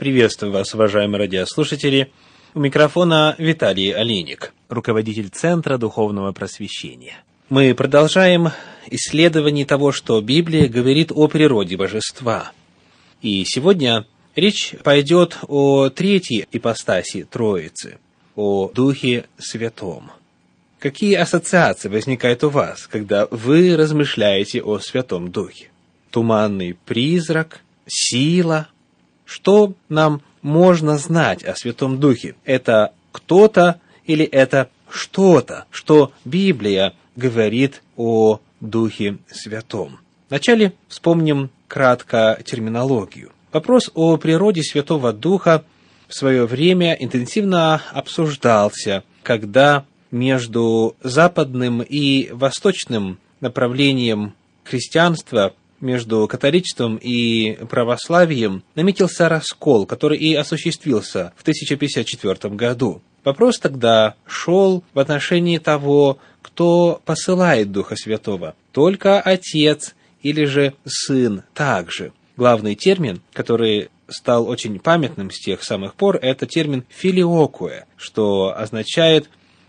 Приветствую вас, уважаемые радиослушатели. У микрофона Виталий Олейник, руководитель Центра Духовного Просвещения. Мы продолжаем исследование того, что Библия говорит о природе божества. И сегодня речь пойдет о третьей ипостаси Троицы, о Духе Святом. Какие ассоциации возникают у вас, когда вы размышляете о Святом Духе? Туманный призрак, сила – что нам можно знать о Святом Духе? Это кто-то или это что-то, что Библия говорит о Духе Святом? Вначале вспомним кратко терминологию. Вопрос о природе Святого Духа в свое время интенсивно обсуждался, когда между западным и восточным направлением христианства между католичеством и православием наметился раскол, который и осуществился в 1054 году. Вопрос тогда шел в отношении того, кто посылает Духа Святого. Только Отец или же Сын также. Главный термин, который стал очень памятным с тех самых пор, это термин «филиокуэ», что означает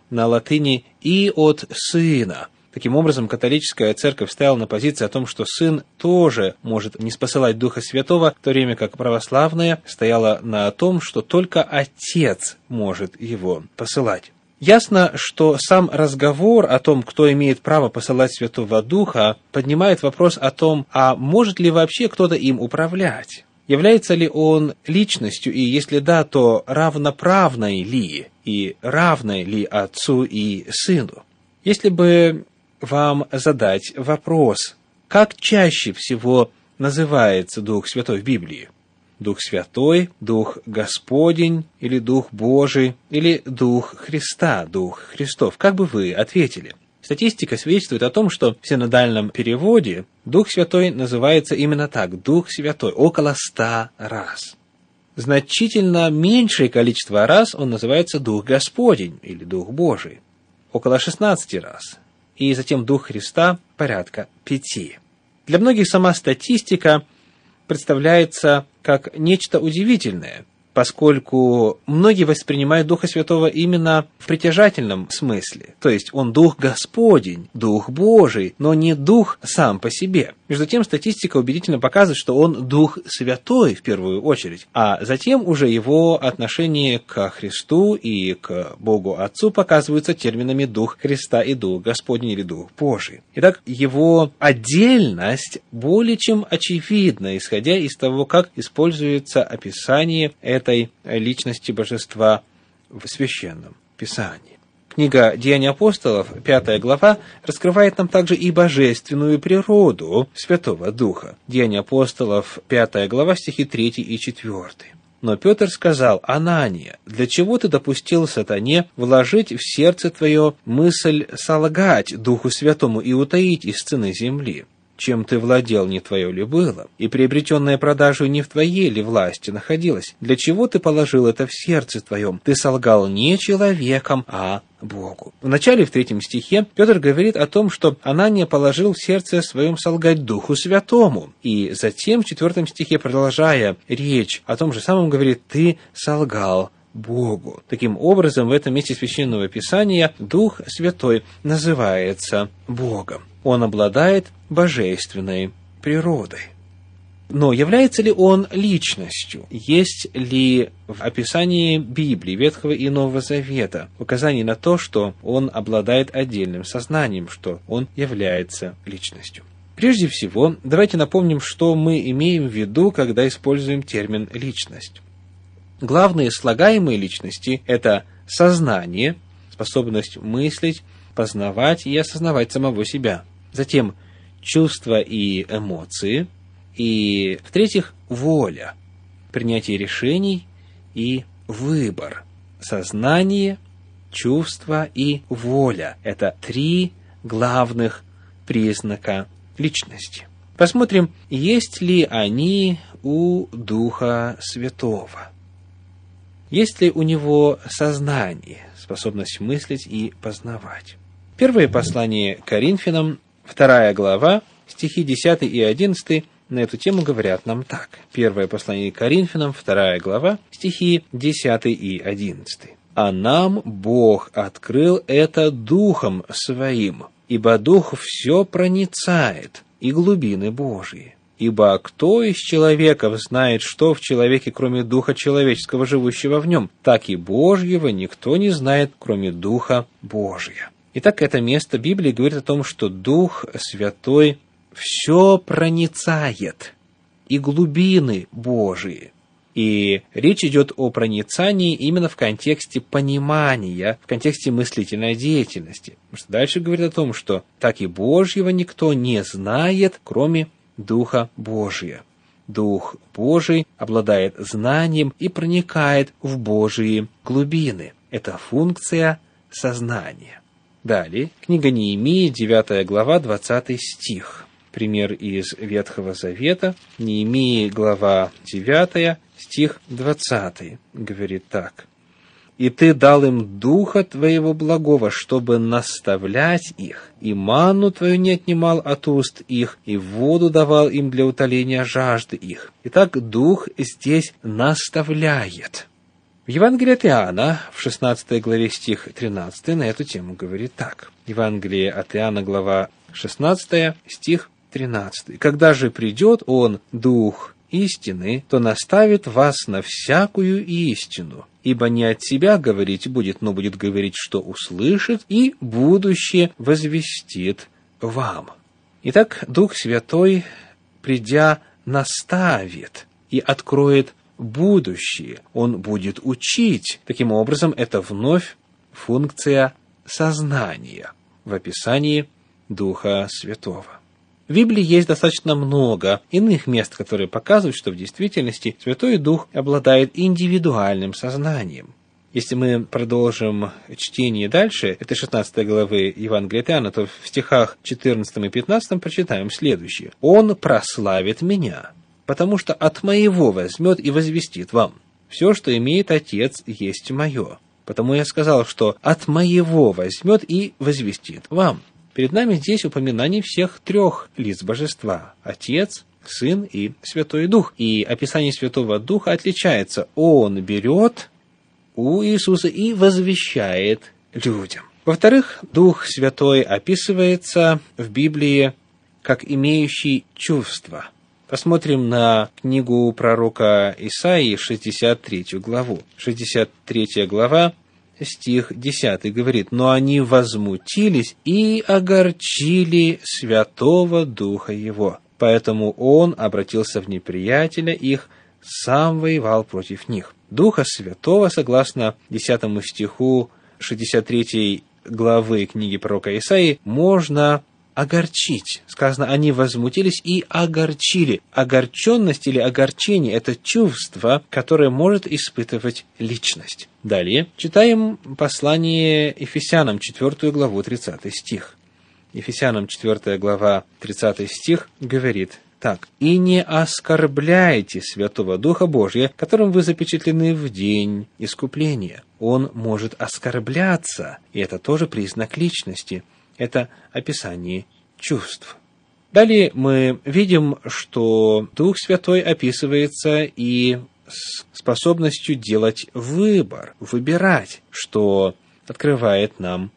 на латыни «и от Сына». Таким образом, католическая церковь стояла на позиции о том, что сын тоже может не спосылать Духа Святого, в то время как православная стояла на том, что только отец может его посылать. Ясно, что сам разговор о том, кто имеет право посылать Святого Духа, поднимает вопрос о том, а может ли вообще кто-то им управлять? Является ли он личностью, и если да, то равноправной ли, и равной ли отцу и сыну? Если бы вам задать вопрос, как чаще всего называется Дух Святой в Библии? Дух Святой, Дух Господень, или Дух Божий, или Дух Христа, Дух Христов? Как бы вы ответили? Статистика свидетельствует о том, что в синодальном переводе Дух Святой называется именно так, Дух Святой, около ста раз. Значительно меньшее количество раз он называется Дух Господень или Дух Божий, около 16 раз и затем Дух Христа порядка пяти. Для многих сама статистика представляется как нечто удивительное, поскольку многие воспринимают Духа Святого именно в притяжательном смысле. То есть он Дух Господень, Дух Божий, но не Дух сам по себе. Между тем, статистика убедительно показывает, что он Дух Святой в первую очередь, а затем уже его отношение к Христу и к Богу Отцу показываются терминами Дух Христа и Дух Господень или Дух Божий. Итак, его отдельность более чем очевидна, исходя из того, как используется описание этой личности божества в Священном Писании. Книга «Деяния апостолов», пятая глава, раскрывает нам также и божественную природу Святого Духа. «Деяния апостолов», пятая глава, стихи 3 и 4. Но Петр сказал, «Анания, для чего ты допустил сатане вложить в сердце твое мысль солгать Духу Святому и утаить из сцены земли? Чем ты владел, не твое ли было, и приобретенное продажу не в твоей ли власти находилось? Для чего ты положил это в сердце твоем? Ты солгал не человеком, а Богу. В начале, в третьем стихе, Петр говорит о том, что Анания положил в сердце своем солгать Духу Святому. И затем, в четвертом стихе, продолжая речь о том же самом, говорит, ты солгал Богу. Таким образом, в этом месте Священного Писания Дух Святой называется Богом он обладает божественной природой. Но является ли он личностью? Есть ли в описании Библии, Ветхого и Нового Завета указание на то, что он обладает отдельным сознанием, что он является личностью? Прежде всего, давайте напомним, что мы имеем в виду, когда используем термин «личность». Главные слагаемые личности – это сознание, способность мыслить, познавать и осознавать самого себя – затем чувства и эмоции, и, в-третьих, воля, принятие решений и выбор. Сознание, чувство и воля – это три главных признака личности. Посмотрим, есть ли они у Духа Святого. Есть ли у него сознание, способность мыслить и познавать. Первое послание Коринфянам Вторая глава, стихи 10 и 11, на эту тему говорят нам так. Первое послание Коринфянам, вторая глава, стихи 10 и 11. «А нам Бог открыл это Духом Своим, ибо Дух все проницает, и глубины Божьи. Ибо кто из человеков знает, что в человеке, кроме Духа человеческого, живущего в нем? Так и Божьего никто не знает, кроме Духа Божия». Итак, это место Библии говорит о том, что Дух Святой все проницает, и глубины Божии. И речь идет о проницании именно в контексте понимания, в контексте мыслительной деятельности. Потому что дальше говорит о том, что так и Божьего никто не знает, кроме Духа Божия. Дух Божий обладает знанием и проникает в Божьи глубины. Это функция сознания. Далее, книга Неемии, 9 глава, 20 стих. Пример из Ветхого Завета, Неемии, глава 9, стих 20, говорит так. «И ты дал им духа твоего благого, чтобы наставлять их, и ману твою не отнимал от уст их, и воду давал им для утоления жажды их». Итак, дух здесь наставляет – в Евангелии от Иоанна, в 16 главе стих 13, на эту тему говорит так. Евангелие от Иоанна, глава 16, стих 13. «Когда же придет Он, Дух истины, то наставит вас на всякую истину, ибо не от себя говорить будет, но будет говорить, что услышит, и будущее возвестит вам». Итак, Дух Святой, придя, наставит и откроет будущее. Он будет учить. Таким образом, это вновь функция сознания в описании Духа Святого. В Библии есть достаточно много иных мест, которые показывают, что в действительности Святой Дух обладает индивидуальным сознанием. Если мы продолжим чтение дальше, это 16 главы Евангелия Иоанна, то в стихах 14 и 15 прочитаем следующее. «Он прославит меня, потому что от моего возьмет и возвестит вам. Все, что имеет Отец, есть мое. Потому я сказал, что от моего возьмет и возвестит вам. Перед нами здесь упоминание всех трех лиц божества – Отец, Сын и Святой Дух. И описание Святого Духа отличается. Он берет у Иисуса и возвещает людям. Во-вторых, Дух Святой описывается в Библии как имеющий чувства – Посмотрим на книгу пророка Исаии, 63 главу. 63 глава, стих 10 говорит, «Но они возмутились и огорчили Святого Духа Его, поэтому Он обратился в неприятеля их, сам воевал против них». Духа Святого, согласно 10 стиху 63 главы книги пророка Исаии, можно огорчить. Сказано, они возмутились и огорчили. Огорченность или огорчение – это чувство, которое может испытывать личность. Далее читаем послание Ефесянам, 4 главу, 30 стих. Ефесянам 4 глава, 30 стих говорит так. «И не оскорбляйте Святого Духа Божия, которым вы запечатлены в день искупления». Он может оскорбляться, и это тоже признак личности – это описание чувств. Далее мы видим, что Дух Святой описывается и с способностью делать выбор, выбирать, что открывает нам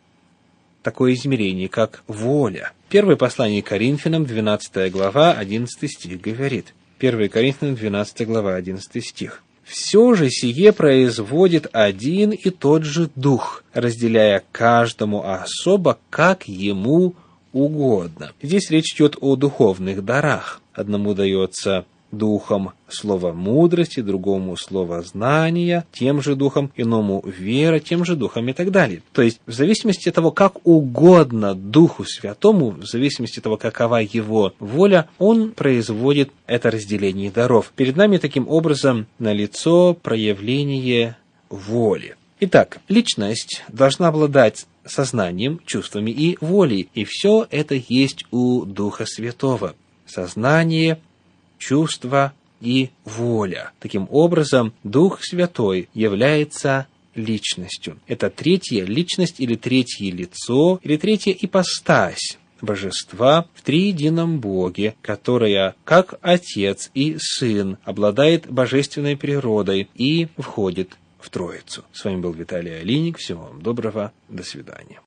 такое измерение, как воля. Первое послание Коринфянам, 12 глава, 11 стих говорит. 1 Коринфянам, 12 глава, 11 стих все же сие производит один и тот же дух, разделяя каждому особо, как ему угодно. Здесь речь идет о духовных дарах. Одному дается духом слова мудрости, другому слово знания, тем же духом, иному вера, тем же духом и так далее. То есть, в зависимости от того, как угодно Духу Святому, в зависимости от того, какова его воля, он производит это разделение даров. Перед нами таким образом налицо проявление воли. Итак, личность должна обладать сознанием, чувствами и волей, и все это есть у Духа Святого. Сознание, чувство и воля. Таким образом, Дух Святой является личностью. Это третья личность или третье лицо, или третья ипостась божества в триедином Боге, которая, как Отец и Сын, обладает божественной природой и входит в Троицу. С вами был Виталий Алиник. Всего вам доброго. До свидания.